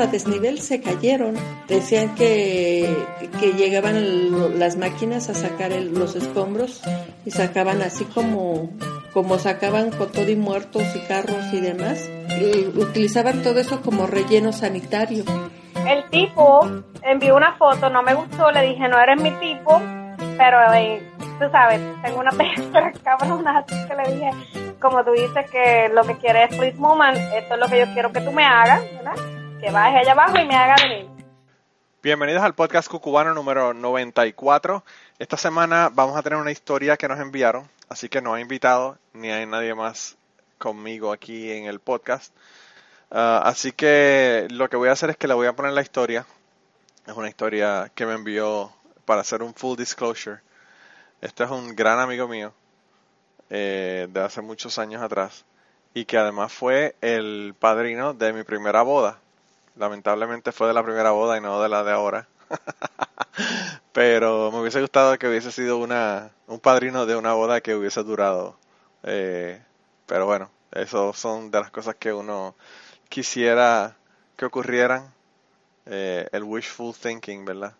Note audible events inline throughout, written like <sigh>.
a desnivel se cayeron. Decían que, que llegaban las máquinas a sacar los escombros y sacaban así como, como sacaban con todo y muertos y carros y demás. Y utilizaban todo eso como relleno sanitario. El tipo envió una foto, no me gustó, le dije, no eres mi tipo, pero eh, tú sabes, tengo una <laughs> peste cabrona, así que le dije, como tú dices que lo que quieres es Please Woman, esto es lo que yo quiero que tú me hagas, ¿verdad? Bienvenidos al podcast cucubano número 94. Esta semana vamos a tener una historia que nos enviaron, así que no hay invitado ni hay nadie más conmigo aquí en el podcast. Ah, así que lo que voy a hacer es que le voy a poner la historia. Es una historia que me envió para hacer un full disclosure. Este es un gran amigo mío eh, de hace muchos años atrás y que además fue el padrino de mi primera boda. Lamentablemente fue de la primera boda y no de la de ahora. <laughs> Pero me hubiese gustado que hubiese sido una, un padrino de una boda que hubiese durado. Eh, pero bueno, eso son de las cosas que uno quisiera que ocurrieran. Eh, el wishful thinking, ¿verdad?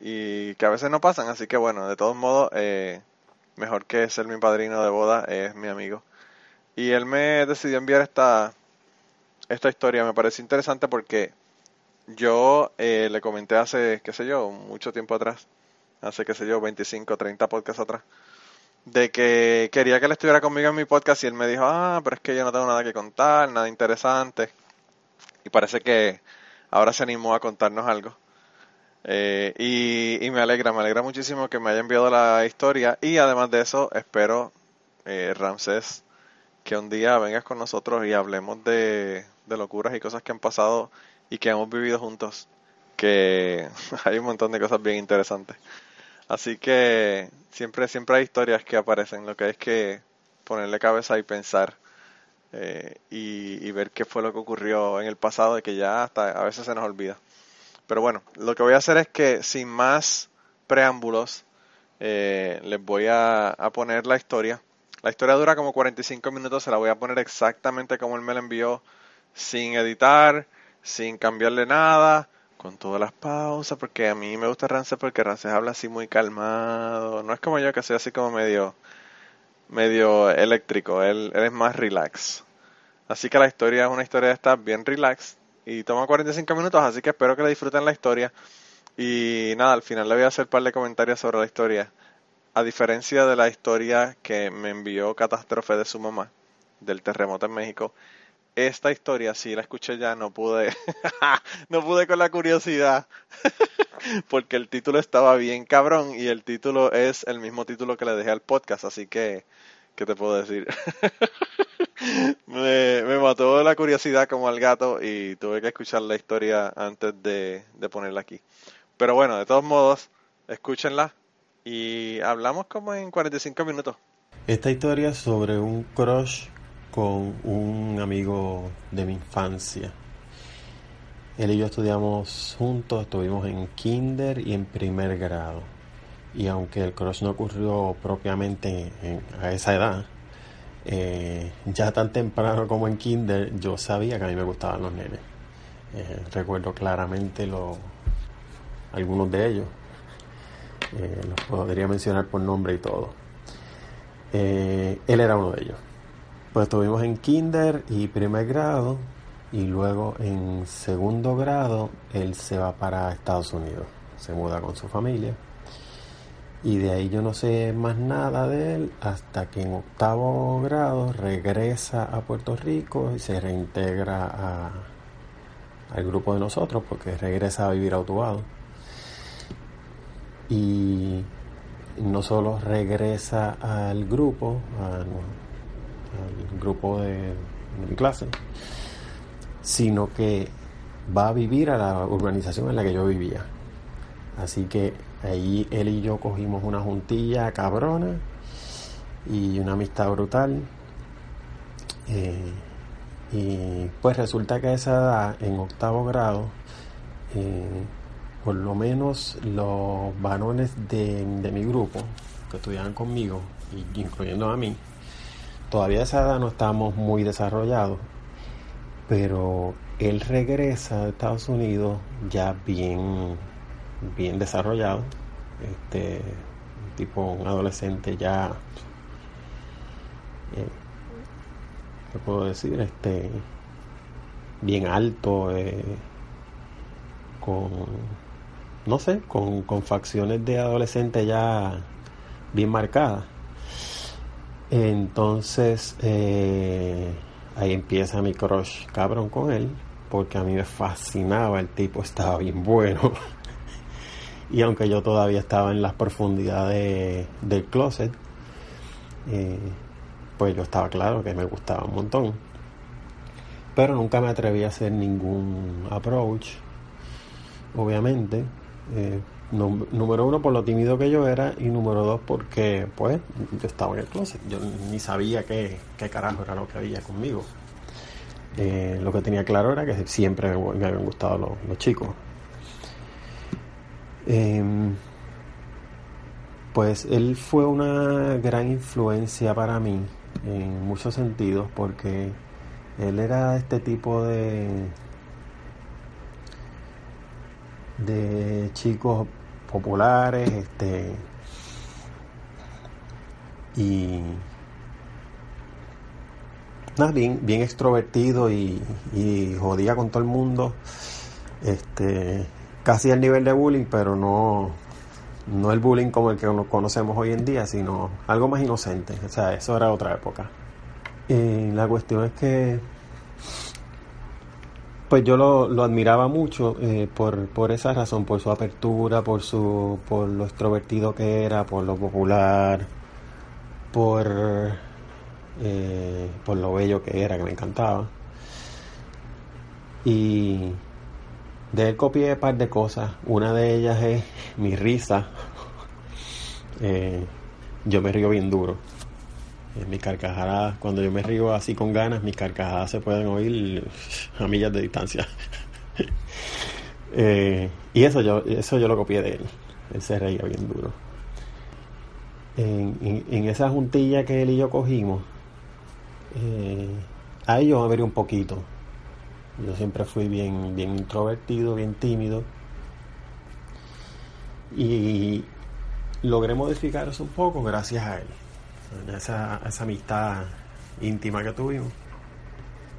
y que a veces no pasan, así que bueno, de todos modos, eh, mejor que ser mi padrino de boda es mi amigo. Y él me decidió enviar esta, esta historia, me parece interesante porque yo eh, le comenté hace, qué sé yo, mucho tiempo atrás, hace, qué sé yo, 25, 30 podcasts atrás, de que quería que él estuviera conmigo en mi podcast y él me dijo, ah, pero es que yo no tengo nada que contar, nada interesante. Y parece que ahora se animó a contarnos algo. Eh, y, me alegra, me alegra muchísimo que me haya enviado la historia y además de eso espero, eh, Ramsés, que un día vengas con nosotros y hablemos de, locuras y cosas que han pasado y que hemos vivido juntos, que <laughs> hay un montón de cosas bien interesantes. Así que siempre, siempre hay historias que aparecen, lo que es que ponerle cabeza y pensar eh, y, ver qué fue lo que ocurrió en el pasado y que ya hasta a veces se nos olvida. Pero bueno, lo que voy a hacer es que sin más preámbulos, eh, les voy a, poner la historia. La historia dura como 45 minutos, se la voy a poner exactamente como él me la envió, sin editar, sin cambiarle nada, con todas las pausas, porque a mí me gusta Rance porque Rance habla así muy calmado. No es como yo que soy así como medio, medio eléctrico, él, es más relax. Así que la historia es una historia de esta bien relax, y toma 45 minutos, así que espero que le disfruten la historia. Y nada, al final le voy a hacer un par de comentarios sobre la historia. A diferencia de la historia que me envió Catástrofe de su mamá, del terremoto en México, esta historia sí la escuché ya, no pude, <laughs> no pude con la curiosidad, <laughs> porque el título estaba bien cabrón y el título es el mismo título que le dejé al podcast, así que, ¿qué te puedo decir? <laughs> me, me, mató la curiosidad como al gato y tuve que escuchar la historia antes de, ponerla aquí. Pero bueno, de todos modos, escúchenla y hablamos como en 45 minutos. Esta historia es sobre un crush con un amigo de mi infancia. Él y yo estudiamos juntos, estuvimos en kinder y en primer grado. Y aunque el crush no ocurrió propiamente a esa edad, eh, ya tan temprano como en kinder yo sabía que a mí me gustaban los nenes. Eh, recuerdo claramente lo, algunos de ellos. Eh, los podría mencionar por nombre y todo. él era uno de ellos. Pues estuvimos en kinder y primer grado y luego en segundo grado él se va para Estados Unidos. Se muda con su familia y de ahí yo no sé más nada de él hasta que en octavo grado regresa a Puerto Rico y se reintegra al grupo de nosotros porque regresa a vivir a Utuado. Y no solo regresa al grupo, al, grupo de, mi clase, sino que va a vivir a la urbanización en la que yo vivía. Así que Ahí él y yo cogimos una juntilla cabrona y una amistad brutal. Eh, y pues resulta que a esa edad, en octavo grado, eh, por lo menos los varones de, mi grupo que estudiaban conmigo, incluyendo a mí, todavía a esa edad no estábamos muy desarrollados. pero él regresa a Estados Unidos ya bien, bien desarrollado, este, tipo un adolescente ya, eh, ¿qué puedo decir? Este, bien alto, eh, con, no sé, con, con facciones de adolescente ya bien marcadas. Entonces, eh, ahí empieza mi crush cabrón con él, porque a mí me fascinaba, el tipo estaba bien bueno. <laughs> y aunque yo todavía estaba en las profundidades del closet, eh, pues yo estaba claro que me gustaba un montón. Pero nunca me atreví a hacer ningún approach, obviamente. Eh, número uno por lo tímido que yo era y número dos porque pues yo estaba en el closet. Yo ni sabía qué, qué carajo era lo que había conmigo. Eh, lo que tenía claro era que siempre me, habían gustado los, chicos. Em, pues él fue una gran influencia para mí en muchos sentidos porque él era este tipo de de chicos populares, este y nada, bien, bien extrovertido y, jodía con todo el mundo, este casi al nivel de bullying, pero no, no el bullying como el que conocemos hoy en día, sino algo más inocente, o sea, eso era otra época. Y la cuestión es que pues yo lo, lo admiraba mucho eh, por, por esa razón, por su apertura, por su, por lo extrovertido que era, por lo popular, por, eh, por lo bello que era, que me encantaba. Y de él copié un par de cosas. Una de ellas es mi risa. <laughs> Eh, yo me río bien duro. Mis carcajadas, cuando yo me río así con ganas, mis carcajadas se pueden oír a millas de distancia. <laughs> Eh, y eso yo, eso yo lo copié de él. Él se reía bien duro. En, esa juntilla que él y yo cogimos, eh, ahí yo me abrí un poquito. Yo siempre fui bien, bien introvertido, bien tímido. Y logré modificar eso un poco gracias a él esa, esa amistad íntima que tuvimos.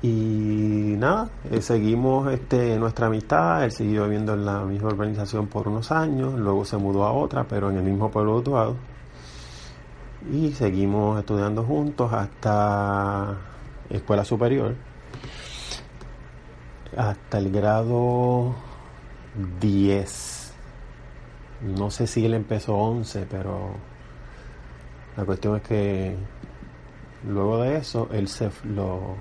Y nada, eh, seguimos este, nuestra amistad, él siguió viviendo en la misma organización por unos años, luego se mudó a otra, pero en el mismo pueblo de Y seguimos estudiando juntos hasta escuela superior, hasta el grado 10. No sé si él empezó 11, pero la cuestión es que luego de eso, él se lo,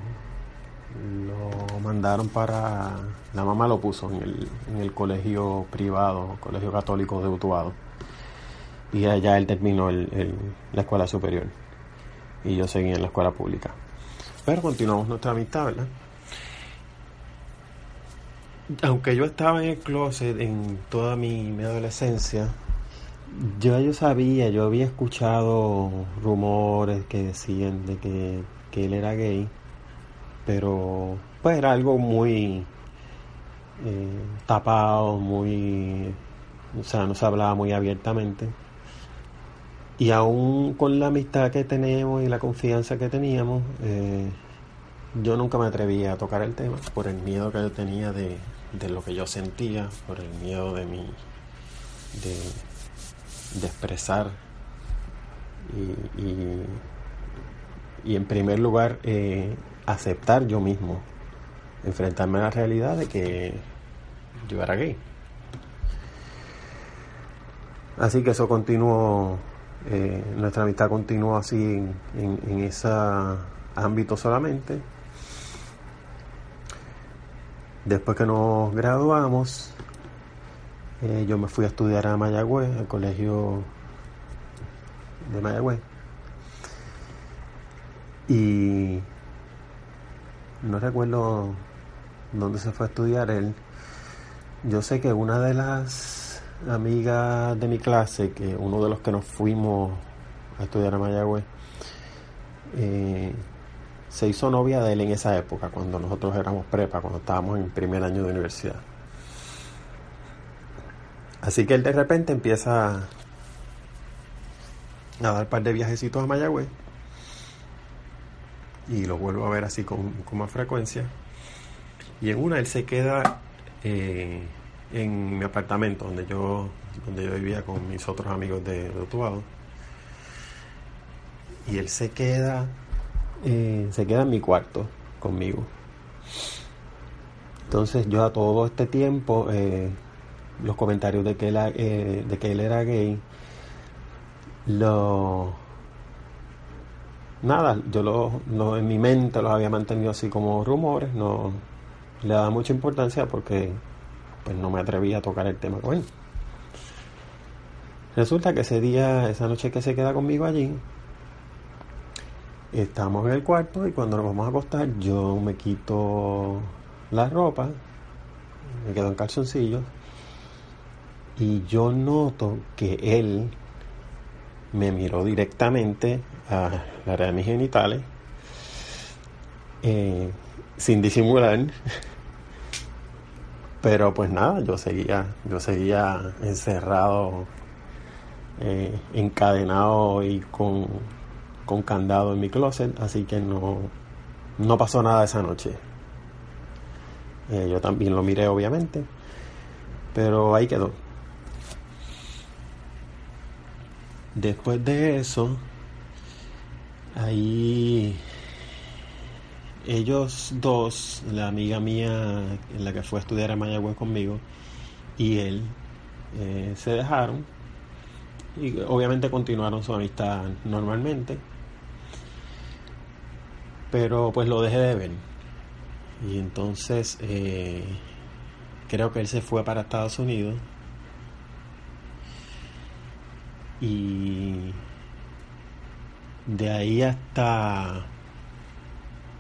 lo mandaron para. La mamá lo puso en el, en el colegio privado, colegio católico de Utuado. Y allá él terminó el, la escuela superior. Y yo seguí en la escuela pública. Pero continuamos nuestra amistad, ¿verdad? Aunque yo estaba en el closet en toda mi, mi adolescencia, yo, yo sabía, yo había escuchado rumores que decían de que, él era gay, pero pues era algo muy eh, tapado, muy, o sea, no se hablaba muy abiertamente. Y aún con la amistad que tenemos y la confianza que teníamos, eh, yo nunca me atrevía a tocar el tema por el miedo que yo tenía de, de lo que yo sentía, por el miedo de mi, de, de expresar y, y, en primer lugar eh, aceptar yo mismo, enfrentarme a la realidad de que yo era gay. Así que eso continuó, eh, nuestra amistad continuó así en, en ese ámbito solamente. Después que nos graduamos, eh, yo me fui a estudiar a Mayagüez, al colegio de Mayagüez. Y no recuerdo dónde se fue a estudiar él. Yo sé que una de las amigas de mi clase, que uno de los que nos fuimos a estudiar a Mayagüez, eh, se hizo novia de él en esa época, cuando nosotros éramos prepa, cuando estábamos en primer año de universidad. Así que él de repente empieza a dar un par de viajecitos a Mayagüez y lo vuelvo a ver así con, más frecuencia. Y en una él se queda eh, en mi apartamento donde yo, donde yo vivía con mis otros amigos de, de Y él se queda eh, se queda en mi cuarto conmigo. Entonces yo a todo este tiempo, eh, los comentarios de que, él, eh, de que él era gay, lo... Nada, yo lo, en mi mente los había mantenido así como rumores, no le daba mucha importancia porque pues no me atrevía a tocar el tema con él. Resulta que ese día, esa noche que se queda conmigo allí, Estamos en el cuarto y cuando nos vamos a acostar yo me quito la ropa, me quedo en calzoncillos y yo noto que él me miró directamente a la área de mis genitales eh, sin disimular <laughs> pero pues nada yo seguía yo seguía encerrado eh, encadenado y con con candado en mi closet, así que no, no pasó nada esa noche. Eh, yo también lo miré, obviamente, pero ahí quedó. Después de eso, ahí ellos dos, la amiga mía, en la que fue a estudiar a Mayagüez conmigo, y él, eh, se dejaron y obviamente continuaron su amistad normalmente pero pues lo dejé de ver. Y entonces eh, creo que él se fue para Estados Unidos. Y de ahí hasta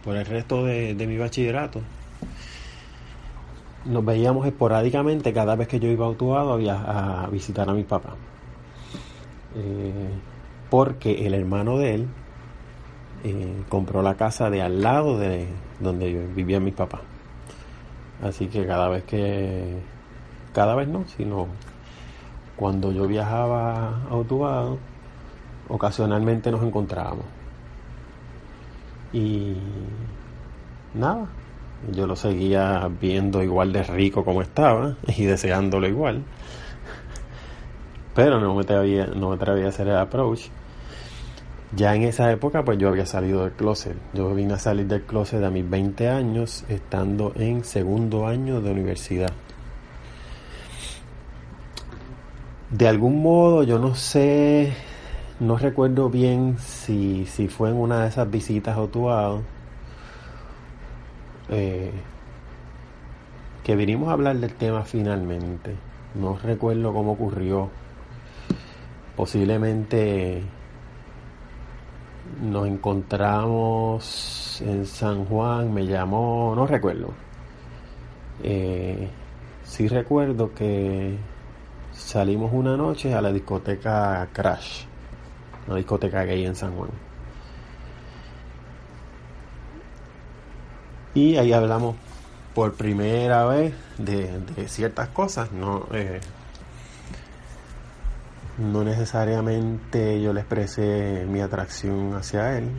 por el resto de, mi bachillerato nos veíamos esporádicamente cada vez que yo iba a Utuado a, visitar a mi papá. Eh, porque el hermano de él eh, compró la casa de al lado de donde vivía mi papá. Así que cada vez que, cada vez no, sino cuando yo viajaba a Utuado, ocasionalmente nos encontrábamos. Y nada, yo lo seguía viendo igual de rico como estaba y deseándolo igual. Pero no me atrevía, no me atrevía a hacer el approach ya en esa época pues yo había salido del closet. Yo vine a salir del closet a mis 20 años estando en segundo año de universidad. De algún modo yo no sé, no recuerdo bien si, si fue en una de esas visitas a Otuado eh, que vinimos a hablar del tema finalmente. No recuerdo cómo ocurrió. Posiblemente nos encontramos en San Juan, me llamó, no recuerdo. Eh, sí recuerdo que salimos una noche a la discoteca Crash, una discoteca gay en San Juan. Y ahí hablamos por primera vez de, ciertas cosas, no eh, no necesariamente yo le expresé mi atracción hacia él,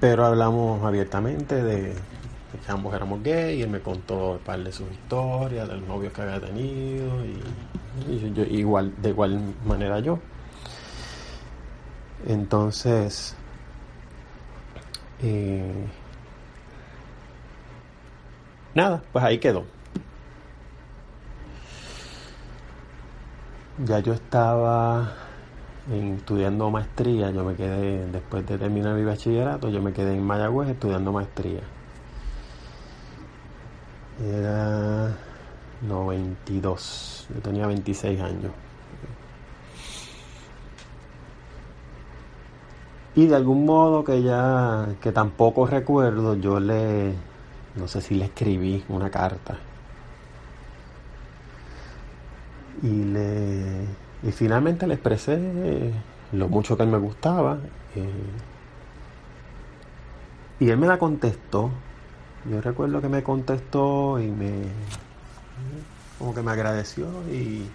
pero hablamos abiertamente de, que ambos éramos gay y él me contó un par de sus historias, de los novios que había tenido y, igual, de igual manera yo. Entonces, eh, nada, pues ahí quedó. ya yo estaba estudiando maestría, yo me quedé, después de terminar mi bachillerato, yo me quedé en Mayagüez estudiando maestría. Era 92, yo tenía 26 años. Y de algún modo que ya, que tampoco recuerdo, yo le, no sé si le escribí una carta y le y finalmente le expresé lo mucho que él me gustaba eh, Y él me la contestó. Yo recuerdo que me contestó y me. como que me agradeció y.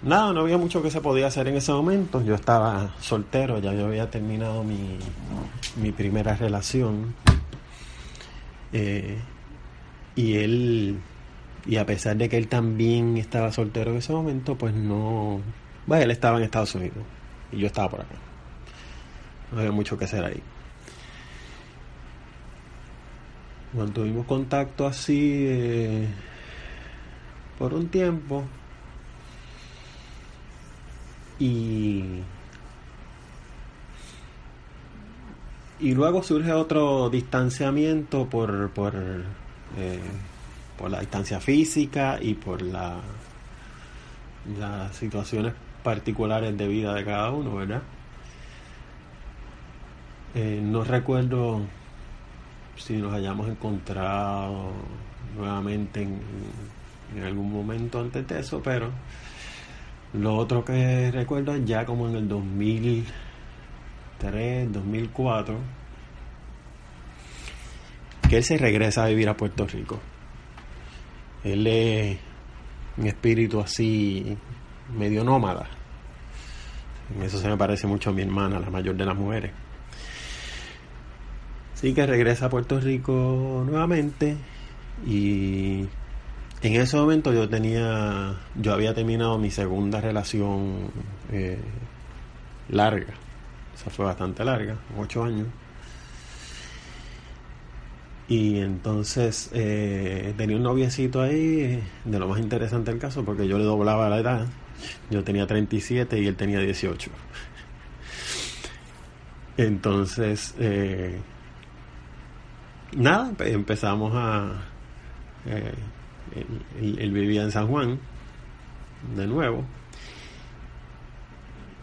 Nada, no había mucho que se podía hacer en ese momento. Yo estaba soltero, ya yo había terminado mi, mi primera relación. Eh, y él, y a pesar de que él también estaba soltero en ese momento, pues no. Bueno, él estaba en Estados Unidos y yo estaba por acá. No había mucho que hacer ahí. Mantuvimos contacto así eh, por un tiempo. Y, y luego surge otro distanciamiento por, por, eh, por la distancia física y por la, las situaciones particulares de vida de cada uno, ¿verdad? Eh, no recuerdo si nos hayamos encontrado nuevamente en, algún momento antes de eso, pero lo otro que recuerdo es ya como en el 2003, 2004, que él se regresa a vivir a Puerto Rico. Él es un espíritu así medio nómada. En eso se me parece mucho a mi hermana, la mayor de las mujeres. Así que regresa a Puerto Rico nuevamente y en ese momento yo tenía, yo había terminado mi segunda relación eh, larga, esa fue bastante larga, ocho años. Y entonces eh, tenía un noviecito ahí, de lo más interesante del caso, porque yo le doblaba la edad. Yo tenía 37 y él tenía 18. <laughs> Entonces, eh, nada, empezamos a... Eh, él, vivía en San Juan, de nuevo.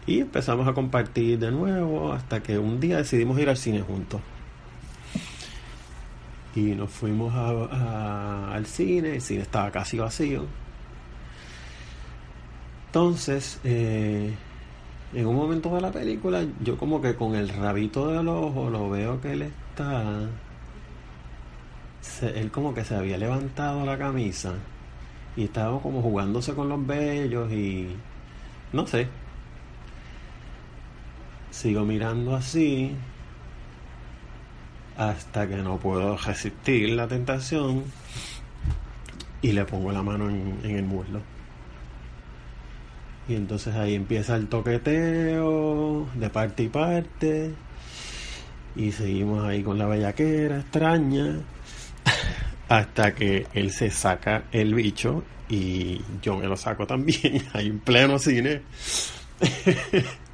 Y empezamos a compartir de nuevo hasta que un día decidimos ir al cine juntos. Y nos fuimos al cine, el cine estaba casi vacío. Entonces, eh, en un momento de la película, yo como que con el rabito del ojo lo veo que él está él como que se había levantado la camisa y estaba como jugándose con los vellos y no sé. Sigo mirando así hasta que no puedo resistir la tentación y le pongo la mano en, en el muslo. Y entonces ahí empieza el toqueteo de parte y parte. Y seguimos ahí con la bellaquera extraña hasta que él se saca el bicho y yo me lo saco también. <laughs> Ahí en pleno cine. <laughs>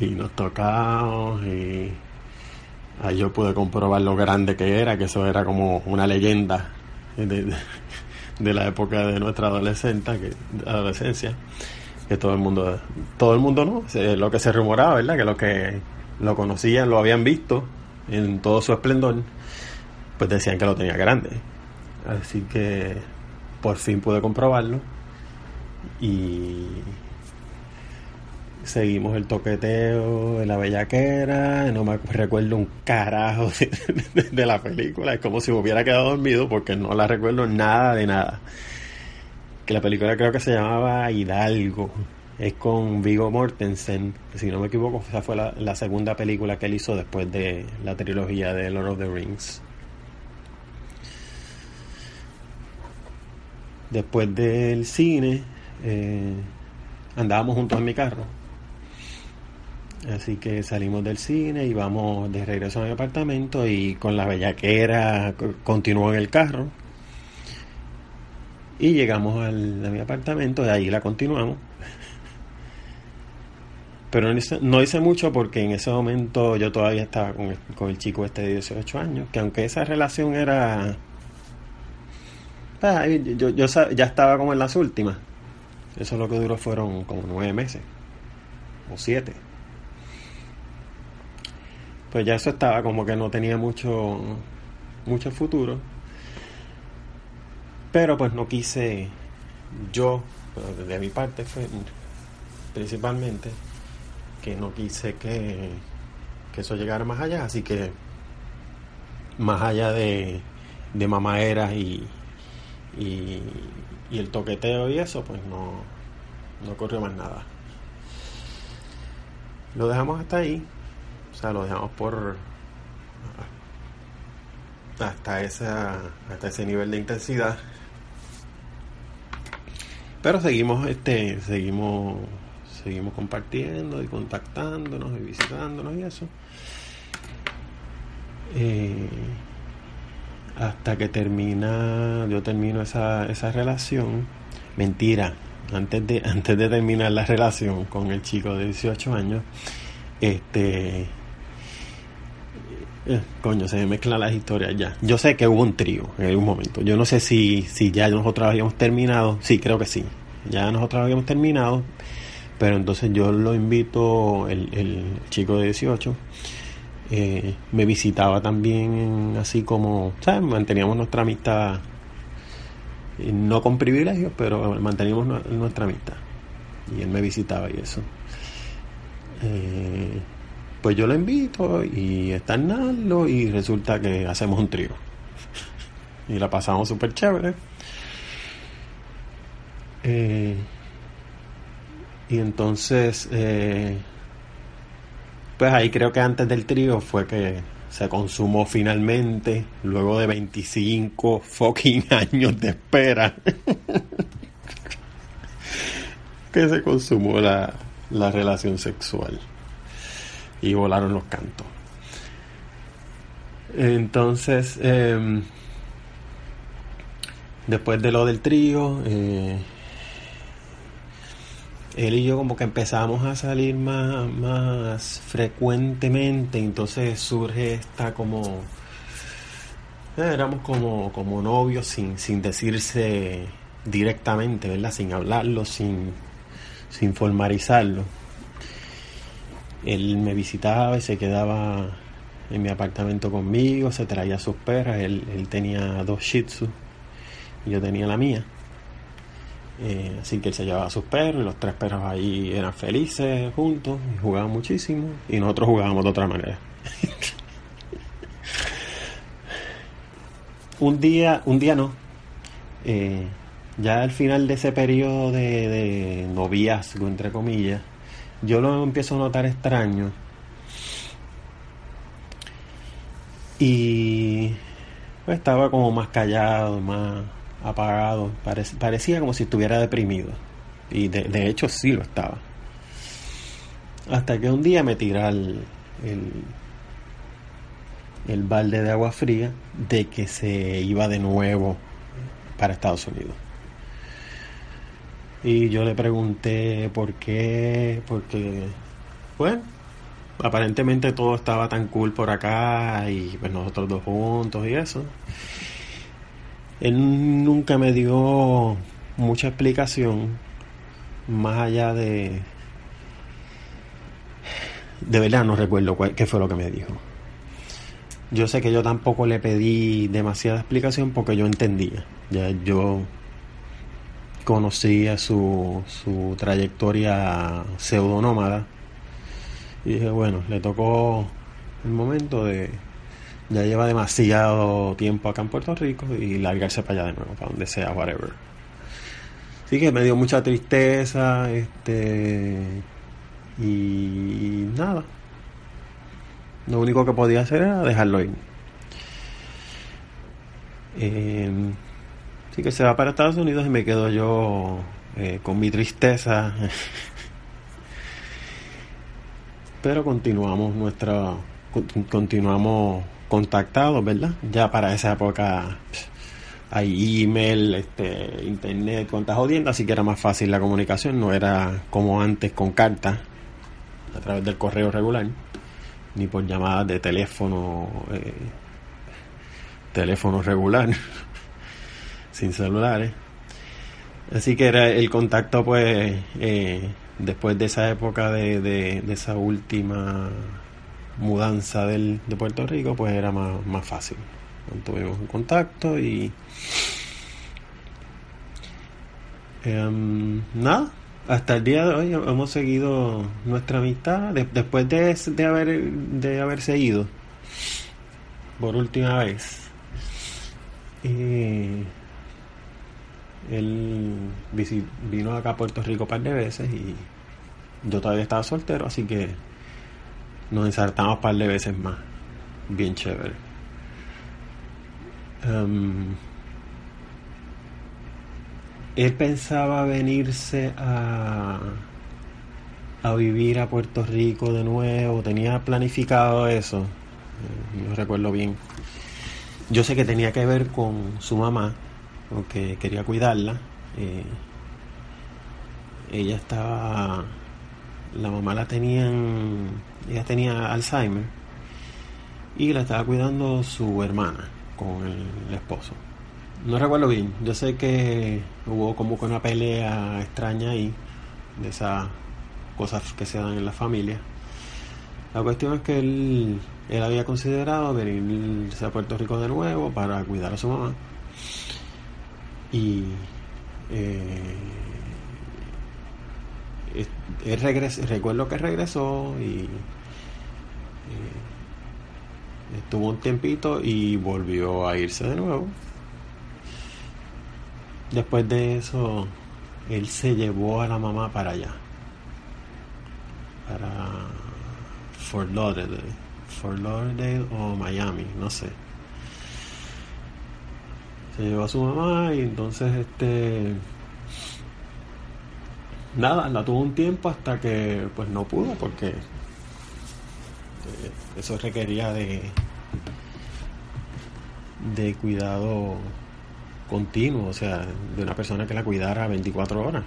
Y nos tocamos y ahí yo pude comprobar lo grande que era que eso era como una leyenda de, de la época de nuestra adolescencia que adolescencia que todo el mundo todo el mundo no lo que se rumoraba verdad que los que lo conocían lo habían visto en todo su esplendor pues decían que lo tenía grande. Así que por fin pude comprobarlo y seguimos el toqueteo de la bellaquera, no me recuerdo un carajo <laughs> de, la película, es como si me hubiera quedado dormido porque no la recuerdo nada de nada. Que la película creo que se llamaba Hidalgo, es con Vigo Mortensen, si no me equivoco, esa fue la segunda película que él hizo después de la trilogía de Lord of the Rings. Después del cine, eh, andábamos juntos en mi carro. Así que salimos del cine y vamos de regreso a mi apartamento y con la bellaquera continuó en el carro. Y llegamos al, a mi apartamento y ahí la continuamos. <laughs> Pero no hice, no hice, mucho porque en ese momento yo todavía estaba con el, con el chico este de 18 años, que aunque esa relación era Ah, yo, yo, ya estaba como en las últimas. Eso lo que duró fueron como nueve meses. O siete. Pues ya eso estaba como que no tenía mucho, mucho futuro. Pero pues no quise, yo, de mi parte fue principalmente, que no quise que, que eso llegara más allá, así que más allá de, de mamaderas y, y, y el toqueteo y eso, pues no, no ocurrió más nada. Lo dejamos hasta ahí, o sea, lo dejamos por hasta esa hasta ese nivel de intensidad pero seguimos este seguimos seguimos compartiendo y contactándonos y visitándonos y eso eh, hasta que termina yo termino esa, esa relación mentira antes de <laughs> antes de terminar la relación con el chico de 18 años este eh, coño, se me mezclan las historias ya. Yo sé que hubo un trío en algún momento. Yo no sé si, si ya nosotros habíamos terminado. Sí, creo que sí. Ya nosotros habíamos terminado. Pero entonces yo lo invito, el, el chico de 18, eh, me visitaba también así como, ¿sabes? Manteníamos nuestra amistad, no con privilegios, pero manteníamos nuestra amistad. Y él me visitaba y eso. Eh, pues yo lo invito y está Nalo y resulta que hacemos un trío. <laughs> y la pasamos súper chévere. Eh, y entonces, eh, pues ahí creo que antes del trío fue que se consumó finalmente, luego de 25 fucking <laughs> años de espera, <laughs> que se consumó la, la relación sexual y volaron los cantos. Entonces, eh, después de lo del trío, eh, él y yo como que empezamos a salir más, más frecuentemente, entonces surge esta como... Eh, éramos como, como novios sin, sin decirse directamente, ¿verdad? Sin hablarlo, sin, sin formalizarlo él me visitaba y se quedaba en mi apartamento conmigo, se traía sus perras, él, tenía dos Shih Tzu y yo tenía la mía. Eh, así que él se llevaba sus perros y los tres perros ahí eran felices juntos y jugaban muchísimo y nosotros jugábamos de otra manera. <laughs> un día, un día no. Eh, ya al final de ese periodo de, de noviazgo, entre comillas, yo lo empiezo a notar extraño. Y pues, estaba como más callado, más apagado. parecía como si estuviera deprimido. Y de, hecho sí lo estaba. Hasta que un día me tira el, el, el balde de agua fría de que se iba de nuevo para Estados Unidos. Y yo le pregunté por qué, porque, bueno, aparentemente todo estaba tan cool por acá y pues nosotros dos juntos y eso. Él nunca me dio mucha explicación más allá de... De verdad no recuerdo qué fue lo que me dijo. Yo sé que yo tampoco le pedí demasiada explicación porque yo entendía. Ya yo conocía su, su trayectoria pseudonómada y dije, bueno, le tocó el momento de, ya lleva demasiado tiempo acá en Puerto Rico y largarse para allá de nuevo, para donde sea, whatever. Así que me dio mucha tristeza, este, y nada. Lo único que podía hacer era dejarlo ir. Eh, Así que se va para Estados Unidos y me quedo yo eh, con mi tristeza. <laughs> Pero continuamos nuestra continuamos contactados, ¿verdad? Ya para esa época hay email, este, internet, cuantas jodiendo, así que era más fácil la comunicación, no era como antes con cartas a través del correo regular, ni por llamadas de teléfono, eh, teléfono regular <laughs> sin celulares. Así que era el contacto, pues, eh, después de esa época de, de, esa última mudanza del, de Puerto Rico, pues era más, más fácil. Tuvimos un contacto y. Em, nada, hasta el día de hoy hemos seguido nuestra amistad después de, de, haber de haberse ido por última vez. él vino acá a Puerto Rico un par de veces y yo todavía estaba soltero, así que nos ensartamos un par de veces más. Bien chévere. Um, él pensaba venirse a, a vivir a Puerto Rico de nuevo, tenía planificado eso, eh, no recuerdo bien. Yo sé que tenía que ver con su mamá, porque quería cuidarla. Eh, ella estaba, la mamá la tenían, ella tenía Alzheimer y la estaba cuidando su hermana con el esposo. No recuerdo bien, yo sé que hubo como que una pelea extraña ahí, de esas cosas que se dan en la familia. La cuestión es que él, él había considerado venirse a Puerto Rico de nuevo para cuidar a su mamá. Y eh, él regresó, recuerdo que regresó y eh, estuvo un tiempito y volvió a irse de nuevo. Después de eso, él se llevó a la mamá para allá. Para Fort Lauderdale. Fort Lauderdale o Miami, no sé. Se llevó a su mamá y entonces este nada, la tuvo un tiempo hasta que pues no pudo porque eh, eso requería de de cuidado continuo, o sea, de una persona que la cuidara 24 horas.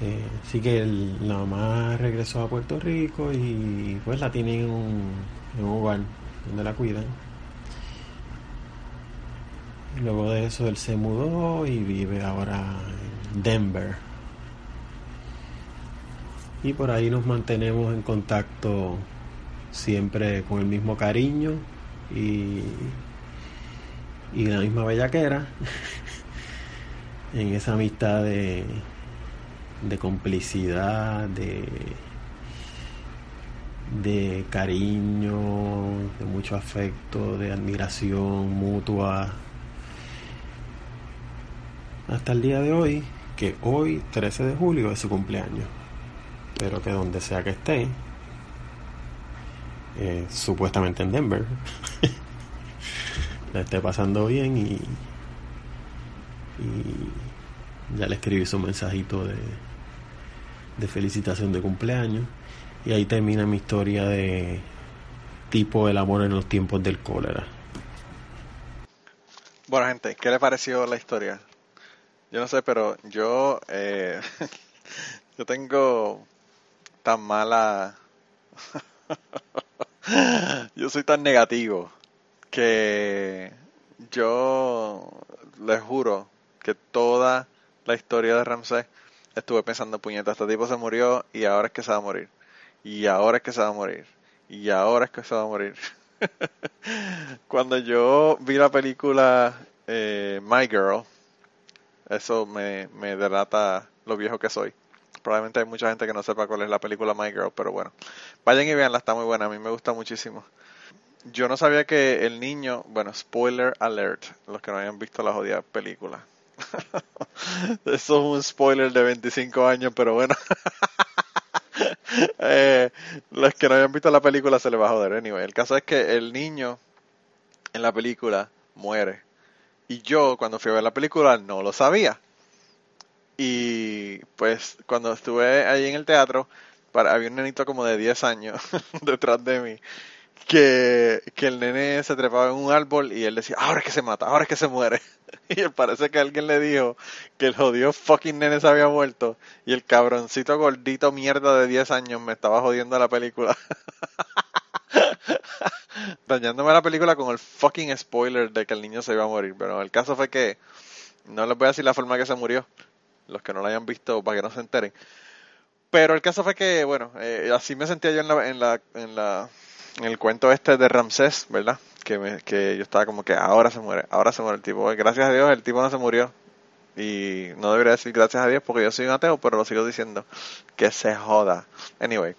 Eh, así que la mamá regresó a Puerto Rico y pues la tiene en un, en un hogar donde la cuidan. luego de eso él se mudó y vive ahora Denver. Y por ahí nos mantenemos en contacto siempre con el mismo cariño y y la misma bellaquera <laughs> en esa amistad de, de complicidad, de, de cariño, de mucho afecto, de admiración mutua. Hasta el día de hoy, que hoy, 13 de julio, es su cumpleaños. Pero que donde sea que esté, eh, supuestamente en Denver, <laughs> la esté pasando bien y, ya le escribí su mensajito de, de felicitación de cumpleaños y ahí termina mi historia de tipo el amor en los tiempos del cólera. Bueno gente, ¿qué le pareció la historia? Yo no sé, pero yo eh, <laughs> yo tengo tan mala <laughs> yo soy tan negativo que yo les juro que toda la historia de Ramsés estuve pensando, puñeta, este tipo se murió y ahora es que se va a morir. Y ahora es que se va a morir. Y ahora es que se va a morir. <laughs> Cuando yo vi la película eh, My Girl, eso me, me delata lo viejo que soy. Probablemente hay mucha gente que no sepa cuál es la película My Girl, pero bueno. Vayan y veanla, está muy buena, a mí me gusta muchísimo yo no sabía que el niño, bueno, spoiler alert, los que no hayan visto la jodida película. <laughs> Eso es un spoiler de 25 años, pero bueno. <laughs> eh, los que no hayan visto la película se les va a joder. Anyway, el caso es que el niño en la película muere. Y yo, cuando fui a ver la película, no lo sabía. Y pues cuando estuve ahí en el teatro, había un nenito como de 10 años <laughs> detrás de mí que, que el nene se trepaba en un árbol y él decía, ahora es que se mata, ahora es que se muere. <laughs> Y parece que alguien le dijo que el jodido fucking nene se había muerto y el cabroncito gordito mierda de 10 años me estaba jodiendo la película. <laughs> <laughs> Dañándome la película con el fucking spoiler de que el niño se iba a morir. Pero el caso fue que no les voy a decir la forma que se murió. Los que no lo hayan visto para que no se enteren. Pero el caso fue que, bueno, eh, así me sentía yo en la, en la, en la el cuento este de Ramsés, ¿verdad? Que, me, que yo estaba como que ahora se muere, ahora se muere el tipo. Gracias a Dios el tipo no se murió. Y no debería decir gracias a Dios porque yo soy un ateo, pero lo sigo diciendo. Que se joda. Anyway,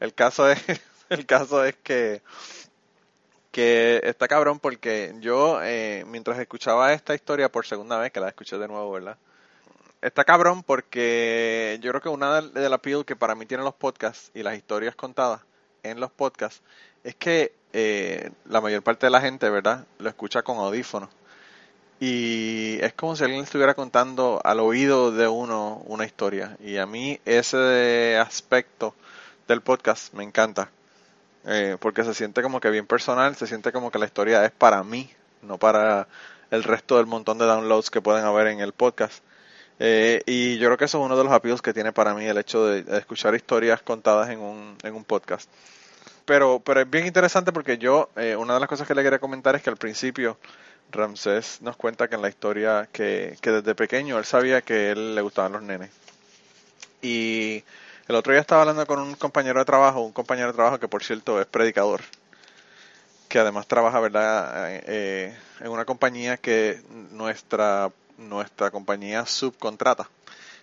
el caso es, <laughs> el caso es que, que está cabrón porque yo, eh, mientras escuchaba esta historia por segunda vez, que la escuché de nuevo, ¿verdad? Está cabrón porque yo creo que una de las appeal que para mí tienen los podcasts y las historias contadas en los podcasts es que eh, la mayor parte de la gente, ¿verdad? Lo escucha con audífonos. Y es como si alguien estuviera contando al oído de uno una historia. Y a mí ese aspecto del podcast me encanta. Eh, porque se siente como que bien personal, se siente como que la historia es para mí, no para el resto del montón de downloads que pueden haber en el podcast. Eh, y yo creo que eso es uno de los appeals que tiene para mí el hecho de, escuchar historias contadas en un, en un podcast. Pero, pero es bien interesante porque yo, eh, una de las cosas que le quería comentar es que al principio Ramsés nos cuenta que en la historia que, que desde pequeño él sabía que él le gustaban los nenes. Y el otro día estaba hablando con un compañero de trabajo, un compañero de trabajo que por cierto es predicador, que además trabaja, ¿verdad?, eh, en una compañía que nuestra, nuestra compañía subcontrata.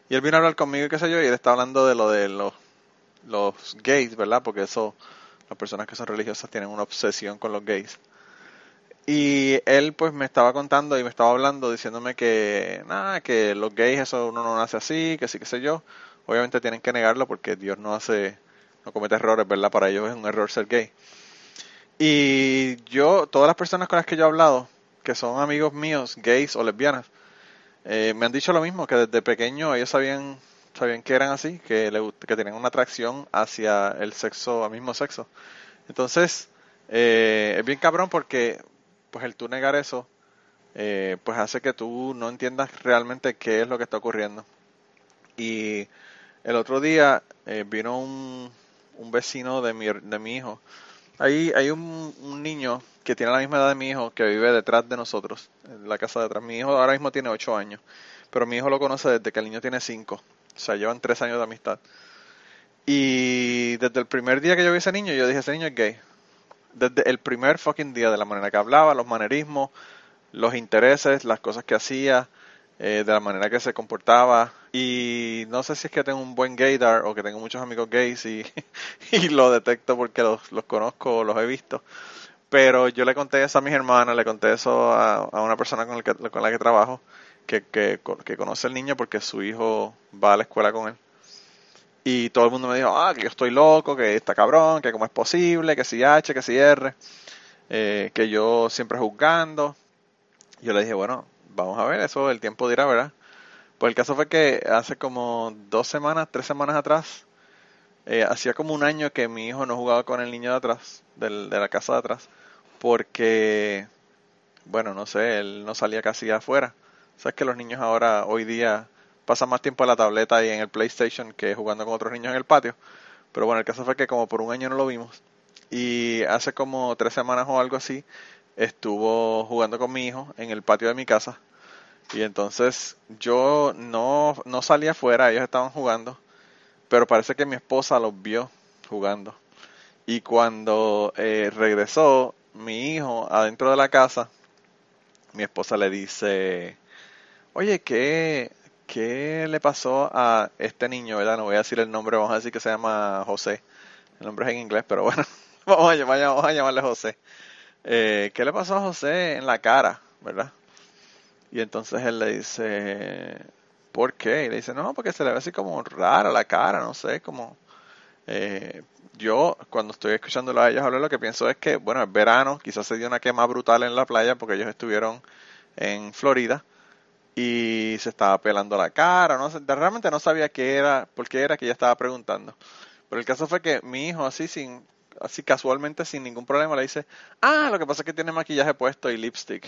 Y él vino a hablar conmigo y qué sé yo, y él estaba hablando de lo de los, gays, ¿verdad? Porque eso, las personas que son religiosas tienen una obsesión con los gays. Y él pues me estaba contando y me estaba hablando diciéndome que nada, que los gays eso uno no nace así, que sí, que sé yo. Obviamente tienen que negarlo porque Dios no hace, no comete errores, ¿verdad? Para ellos es un error ser gay. Y yo, todas las personas con las que yo he hablado, que son amigos míos, gays o lesbianas, eh, me han dicho lo mismo, que desde pequeño ellos sabían, sabían que eran así, que, le, que tenían una atracción hacia el sexo, al mismo sexo. Entonces, eh, es bien cabrón porque pues el tú negar eso, eh, pues hace que tú no entiendas realmente qué es lo que está ocurriendo. Y el otro día eh, vino un, un, vecino de mi, de mi hijo. Ahí hay un, niño que tiene la misma edad de mi hijo que vive detrás de nosotros, en la casa de atrás. Mi hijo ahora mismo tiene 8 años, pero mi hijo lo conoce desde que el niño tiene 5. O sea, llevan 3 años de amistad. Y desde el primer día que yo vi a ese niño, yo dije, ese niño es gay desde el primer fucking día, de la manera que hablaba, los manerismos, los intereses, las cosas que hacía, eh, de la manera que se comportaba. Y no sé si es que tengo un buen gaydar o que tengo muchos amigos gays y, <laughs> y lo detecto porque los, los conozco o los he visto. Pero yo le conté eso a mis hermanas, le conté eso a, a una persona con, el que, con la que trabajo, que, que, que conoce al niño porque su hijo va a la escuela con él. Y todo el mundo me dijo, ah, que yo estoy loco, que está cabrón, que cómo es posible, que si H, que si R, eh, que yo siempre juzgando. Yo le dije, bueno, vamos a ver, eso el tiempo dirá, ¿verdad? Pues el caso fue que hace como dos semanas, tres semanas atrás, eh, hacía como un año que mi hijo no jugaba con el niño de atrás, del, de la casa de atrás, porque, bueno, no sé, él no salía casi afuera. Sabes que los niños ahora, hoy día, pasa más tiempo en la tableta y en el PlayStation que jugando con otros niños en el patio. Pero bueno, el caso fue que como por un año no lo vimos. Y hace como tres semanas o algo así, estuvo jugando con mi hijo en el patio de mi casa. Y entonces yo no, no salí afuera, ellos estaban jugando. Pero parece que mi esposa los vio jugando. Y cuando eh, regresó mi hijo adentro de la casa, mi esposa le dice, oye, ¿qué, ¿qué le pasó a este niño, verdad? No voy a decir el nombre, vamos a decir que se llama José. El nombre es en inglés, pero bueno, <laughs> vamos a, vamos a llamarle José. Eh, ¿Qué le pasó a José en la cara, verdad? Y entonces él le dice, ¿por qué? Y le dice, no, porque se le ve así como rara la cara, no sé, como... Eh, yo, cuando estoy escuchándolo a ellos hablar, lo que pienso es que, bueno, es verano, quizás se dio una quema brutal en la playa porque ellos estuvieron en Florida y se estaba pelando la cara, no realmente no sabía qué era, por qué era que ella estaba preguntando. Pero el caso fue que mi hijo así sin así casualmente sin ningún problema le dice, "Ah, lo que pasa es que tiene maquillaje puesto y lipstick."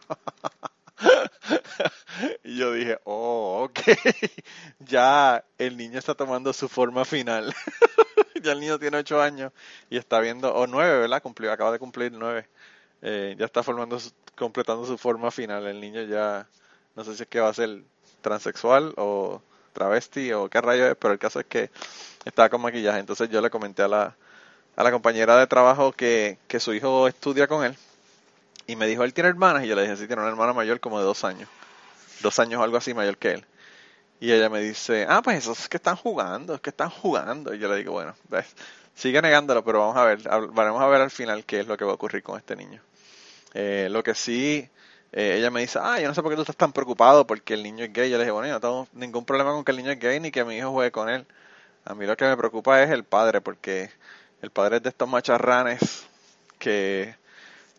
<laughs> y yo dije, "Oh, ok. <laughs> ya el niño está tomando su forma final." <laughs> ya el niño tiene ocho años y está viendo o nueve, ¿verdad? Cumplió, acaba de cumplir nueve. Eh, ya está formando, completando su forma final. El niño ya no sé si es que va a ser transexual o travesti o qué rayo es, pero el caso es que estaba con maquillaje. Entonces yo le comenté a la, a la compañera de trabajo que, que su hijo estudia con él. Y me dijo, él tiene hermanas. Y yo le dije, sí, tiene una hermana mayor como de dos años. dos años o algo así mayor que él. Y ella me dice, ah, pues eso es que están jugando, es que están jugando. Y yo le digo, bueno, ves, sigue negándolo, pero vamos a ver, vamos a ver al final qué es lo que va a ocurrir con este niño. Eh, lo que sí, eh, ella me dice, ah, yo no sé por qué tú estás tan preocupado porque el niño es gay. Yo le dije, bueno, no tengo ningún problema con que el niño es gay ni que mi hijo juegue con él. A mí lo que me preocupa es el padre, porque el padre es de estos macharranes que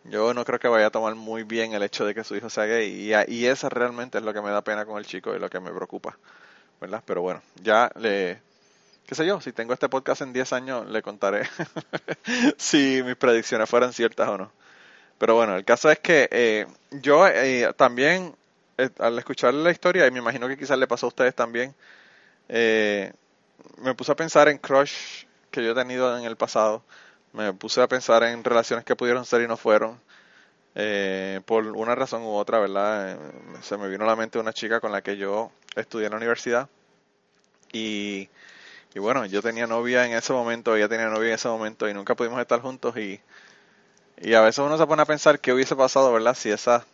yo no creo que vaya a tomar muy bien el hecho de que su hijo sea gay. Y, y eso realmente es lo que me da pena con el chico y lo que me preocupa. ¿Verdad? Pero bueno, ya le, qué sé yo, si tengo este podcast en 10 años, le contaré <laughs> si mis predicciones fueran ciertas o no. Pero bueno, el caso es que eh, yo eh, también, eh, al escuchar la historia, y me imagino que quizás le pasó a ustedes también, me puse a pensar en crush que yo he tenido en el pasado. Me puse a pensar en relaciones que pudieron ser y no fueron. por una razón u otra, ¿verdad? se me vino a la mente una chica con la que yo estudié en la universidad. Y, y bueno, yo tenía novia en ese momento, ella tenía novia en ese momento y nunca pudimos estar juntos y y a veces uno se pone a pensar qué hubiese pasado, ¿verdad? Si esa,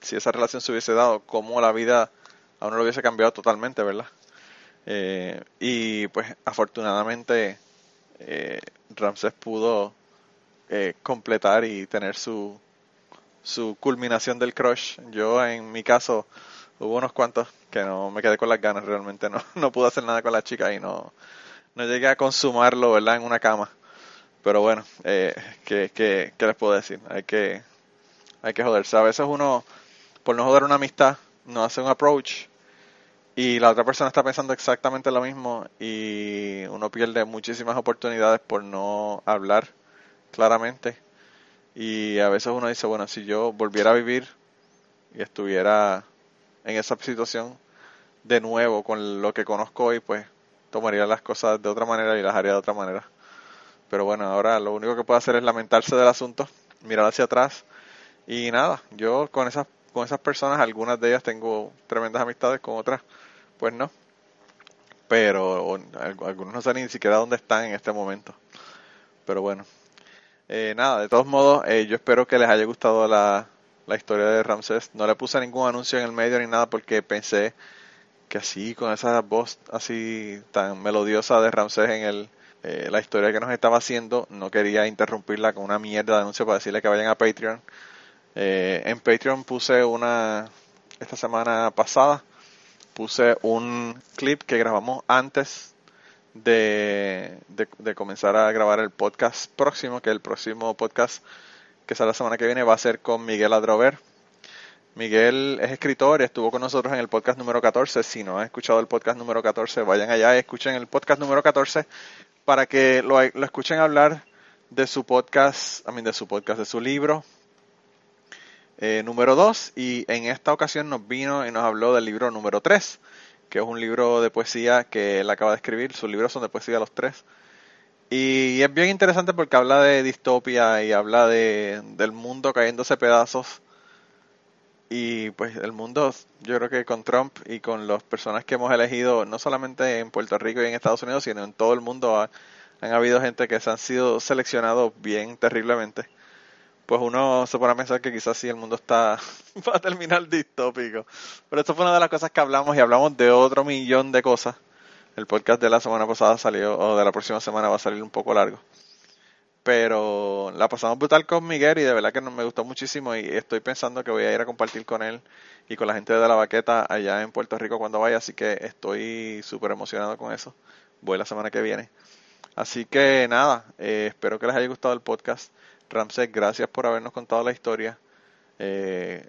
si esa relación se hubiese dado, cómo la vida a uno lo hubiese cambiado totalmente, ¿verdad? Eh, y pues afortunadamente eh, Ramses pudo eh, completar y tener su, su culminación del crush. Yo en mi caso hubo unos cuantos que no me quedé con las ganas, realmente no, <laughs> no pude hacer nada con la chica y no, no llegué a consumarlo, ¿verdad? En una cama. Pero bueno, eh, ¿qué, qué, les puedo decir? Hay que, hay que joderse. A veces uno, por no joder una amistad, no hace un approach y la otra persona está pensando exactamente lo mismo y uno pierde muchísimas oportunidades por no hablar claramente. Y a veces uno dice, bueno, si yo volviera a vivir y estuviera en esa situación de nuevo con lo que conozco hoy, pues tomaría las cosas de otra manera y las haría de otra manera. Pero bueno, ahora lo único que puedo hacer es lamentarse del asunto, mirar hacia atrás y nada, yo con esas con esas personas, algunas de ellas tengo tremendas amistades, con otras pues no. Pero algunos no saben ni siquiera dónde están en este momento. Pero bueno, eh, nada, de todos modos, eh, yo espero que les haya gustado la, la historia de Ramsés. No le puse ningún anuncio en el medio ni nada porque pensé que así, con esa voz así tan melodiosa de Ramsés en el, eh, la historia que nos estaba haciendo, no quería interrumpirla con una mierda de anuncio para decirle que vayan a Patreon. Eh, en Patreon puse una, esta semana pasada, puse un clip que grabamos antes de, comenzar a grabar el podcast próximo, que el próximo podcast que sale la semana que viene va a ser con Miguel Adrover. Miguel es escritor y estuvo con nosotros en el podcast número 14. Si no han escuchado el podcast número 14, vayan allá y escuchen el podcast número 14 para que lo, escuchen hablar de su podcast, a mí de su podcast, de su libro eh, número 2 y en esta ocasión nos vino y nos habló del libro número 3, que es un libro de poesía que él acaba de escribir, sus libros son de poesía los tres. Y es bien interesante porque habla de distopia y habla de, del mundo cayéndose pedazos. Y pues el mundo, yo creo que con Trump y con las personas que hemos elegido, no solamente en Puerto Rico y en Estados Unidos, sino en todo el mundo, han habido gente que se han sido seleccionados bien terriblemente. Pues uno se pone a pensar que quizás sí el mundo está <laughs> va a terminar distópico. Pero esto fue una de las cosas que hablamos y hablamos de otro millón de cosas. El podcast de la semana pasada salió, o de la próxima semana va a salir un poco largo pero la pasamos brutal con Miguel y de verdad que me gustó muchísimo y estoy pensando que voy a ir a compartir con él y con la gente de la baqueta allá en Puerto Rico cuando vaya, así que estoy súper emocionado con eso. Voy la semana que viene. Así que nada, eh, espero que les haya gustado el podcast. Ramsey, gracias por habernos contado la historia. Eh,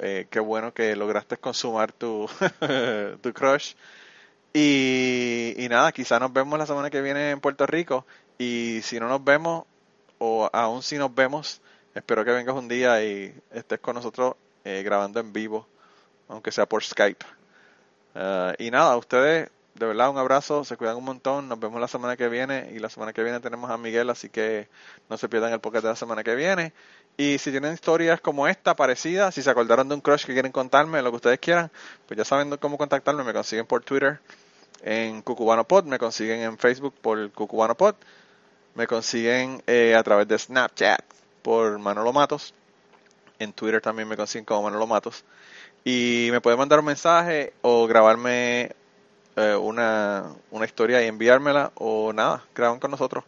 eh, qué bueno que lograste consumar <laughs> tu, crush. Y, y nada, quizá nos vemos la semana que viene en Puerto Rico. Y si no nos vemos, o aún si nos vemos, espero que vengas un día y estés con nosotros eh, grabando en vivo, aunque sea por Skype. Uh, y nada, ustedes, de verdad, un abrazo, se cuidan un montón, nos vemos la semana que viene y la semana que viene tenemos a Miguel, así que no se pierdan el podcast de la semana que viene. Y si tienen historias como esta, parecidas, si se acordaron de un crush que quieren contarme, lo que ustedes quieran, pues ya saben cómo contactarme, me consiguen por Twitter en CucubanoPod, me consiguen en Facebook por CucubanoPod me consiguen eh, a través de Snapchat por Manolo Matos. En Twitter también me consiguen como Manolo Matos. Y me pueden mandar un mensaje o grabarme eh, una, una historia y enviármela o nada, graban con nosotros.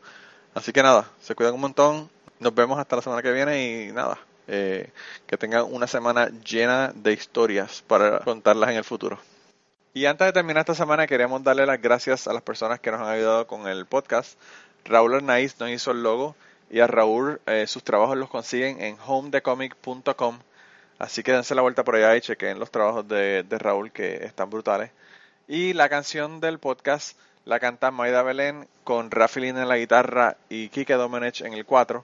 Así que nada, se cuidan un montón. Nos vemos hasta la semana que viene y nada, eh, que tengan una semana llena de historias para contarlas en el futuro. Y antes de terminar esta semana queremos darle las gracias a las personas que nos han ayudado con el podcast. Raúl Arnaiz nos hizo el logo y a Raúl eh, sus trabajos los consiguen en homedecomic.com. Así que dense la vuelta por allá y chequen los trabajos de, de Raúl que están brutales. Y la canción del podcast la canta Maida Belén con Rafi en la guitarra y Kike Domenech en el 4.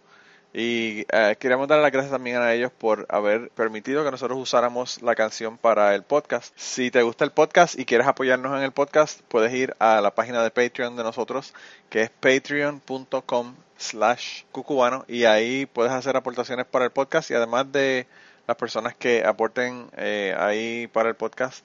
Y eh, queremos dar las gracias también a ellos por haber permitido que nosotros usáramos la canción para el podcast. Si te gusta el podcast y quieres apoyarnos en el podcast, puedes ir a la página de Patreon de nosotros, que es patreon.com slash cucubano, y ahí puedes hacer aportaciones para el podcast y además de las personas que aporten eh, ahí para el podcast,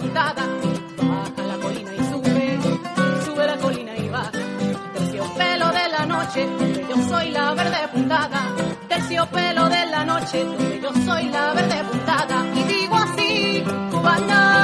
Puntada. Baja la colina y sube, sube la colina y baja. Terciopelo de la noche, donde yo soy la verde puntada. Terciopelo de la noche, donde yo soy la verde puntada. Y digo así, cubano,